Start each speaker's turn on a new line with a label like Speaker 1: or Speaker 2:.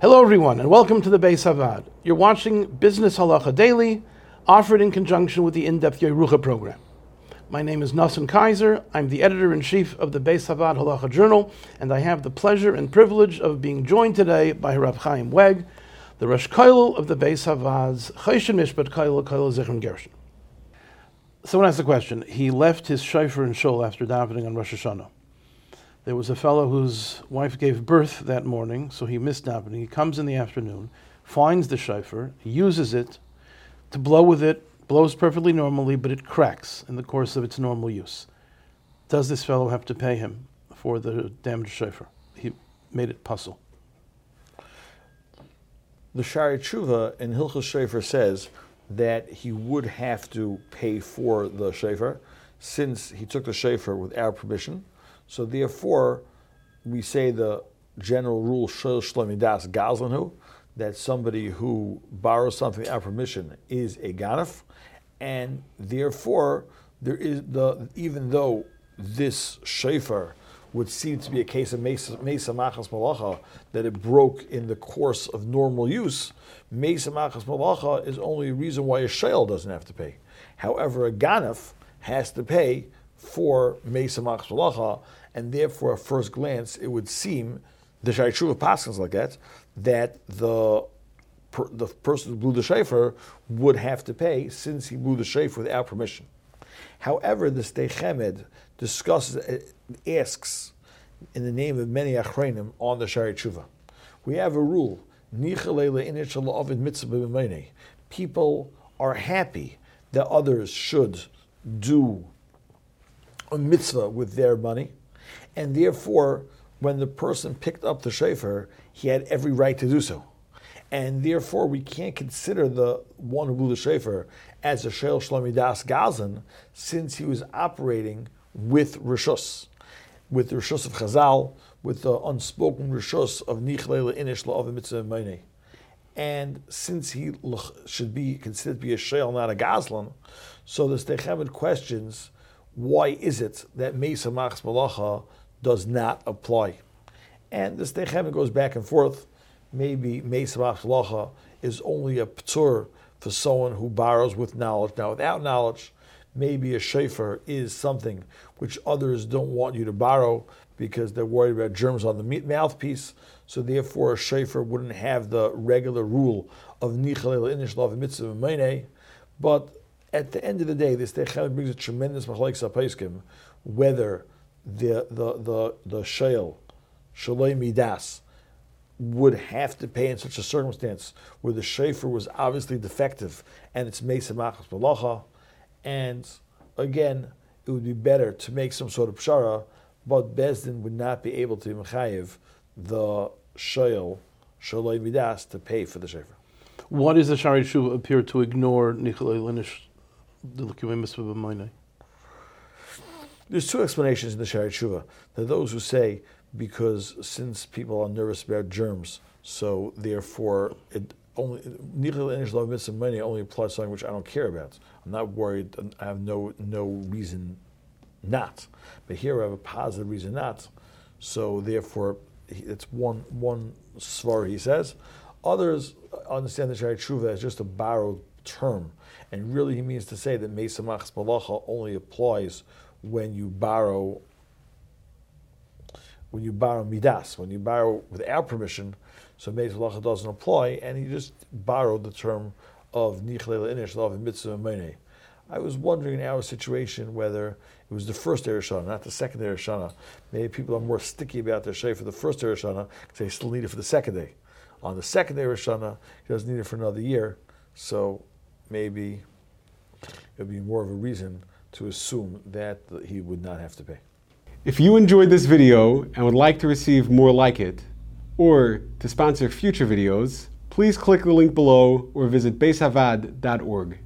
Speaker 1: Hello, everyone, and welcome to the Beis Havad. You're watching Business Halacha Daily, offered in conjunction with the in-depth Yerusha program. My name is Nassim Kaiser. I'm the editor-in-chief of the Beis Havad Halacha Journal, and I have the pleasure and privilege of being joined today by Rav Chaim Weg, the Rosh Koilel of the Beis Havad's Choshen Mishpat Koilel Koilel Zichron Gershon. Someone asked the question. He left his shofar in shul after davening on Rosh Hashanah. There was a fellow whose wife gave birth that morning, so he missed davening. He comes in the afternoon, finds the shofar, uses it to blow with it, blows perfectly normally, but it cracks in the course of its normal use. Does this fellow have to pay him for the damaged shofar? He made it puzzle.
Speaker 2: The Shari Tshuva in Hilchos Shofar says that he would have to pay for the shofar since he took the shofar without permission. So therefore, we say the general rule Shel Shlemidas Gazlanhu that somebody who borrows something without permission is a ganaf, and therefore there is the even though this shofar would seem to be a case of Mesa Machas Malacha, that it broke in the course of normal use, Mesa Machas Malacha is only a reason why a shale doesn't have to pay. However, a Ganef has to pay for Mesa Machas Malacha, and therefore, at first glance, it would seem, the Shaishuva Paskins like that, that the per, the person who blew the shofar would have to pay since he blew the shofar without permission. However, the Sdei Chemed discusses, uh, asks in the name of many achrenim on the Shari Tshuva. We have a rule: people are happy that others should do a mitzvah with their money, and therefore, when the person picked up the shofar, he had every right to do so. And therefore, we can't consider the one who blew the shofar as a Shel Shlomidas Gazan, since he was operating with Rishus, with the Rishus of Chazal, with the unspoken Rishus of Nichle Inish La'ov Mitzvah And since he should be considered to be a Shel, not a Gazlan, so the Sdei Chemed questions why is it that Mesa Machs Malacha does not apply? And the Sdei Chemed goes back and forth. Maybe Mesa Machs Malacha is only a ptur for someone who borrows with knowledge. Now, without knowledge, maybe a shofar is something which others don't want you to borrow because they're worried about germs on the mouthpiece. So therefore, a shofar wouldn't have the regular rule of nichalel inishlav mitzvah But at the end of the day, this techel brings a tremendous machlek sapaiskim, whether the the the the shale shaloi midas would have to pay in such a circumstance where the shofar was obviously defective and it's mesa machas balacha, and again, it would be better to make some sort of pshara, but Bezdin would not be able to mechayiv the shayel shaloi midas to pay for the shofar.
Speaker 1: What does the Shari Shuv appear to ignore Nicholai Linish,
Speaker 2: There's two explanations in the Shari Tshuva. There are those who say because since people are nervous about germs, so therefore it only money only applies to something which I don't care about. I'm not worried. I have no no reason not. But here I have a positive reason not. So therefore, it's one one svar he says. Others understand the Shari Tshuva as just a borrowed term, and really he means to say that Mesa Machs Malacha only applies when you borrow when you borrow midas, when you borrow without permission, so Meis doesn't apply, and he just borrowed the term of Nichlele Inish, of Mitzvah. I was wondering in our situation whether it was the first Eresh not the second Eresh Maybe people are more sticky about their shofar the first Eresh because they still need it for the second day. On the second Eresh he doesn't need it for another year, so maybe it would be more of a reason to assume that he would not have to pay.
Speaker 3: If you enjoyed this video and would like to receive more like it, or to sponsor future videos, please click the link below or visit beishavad.org.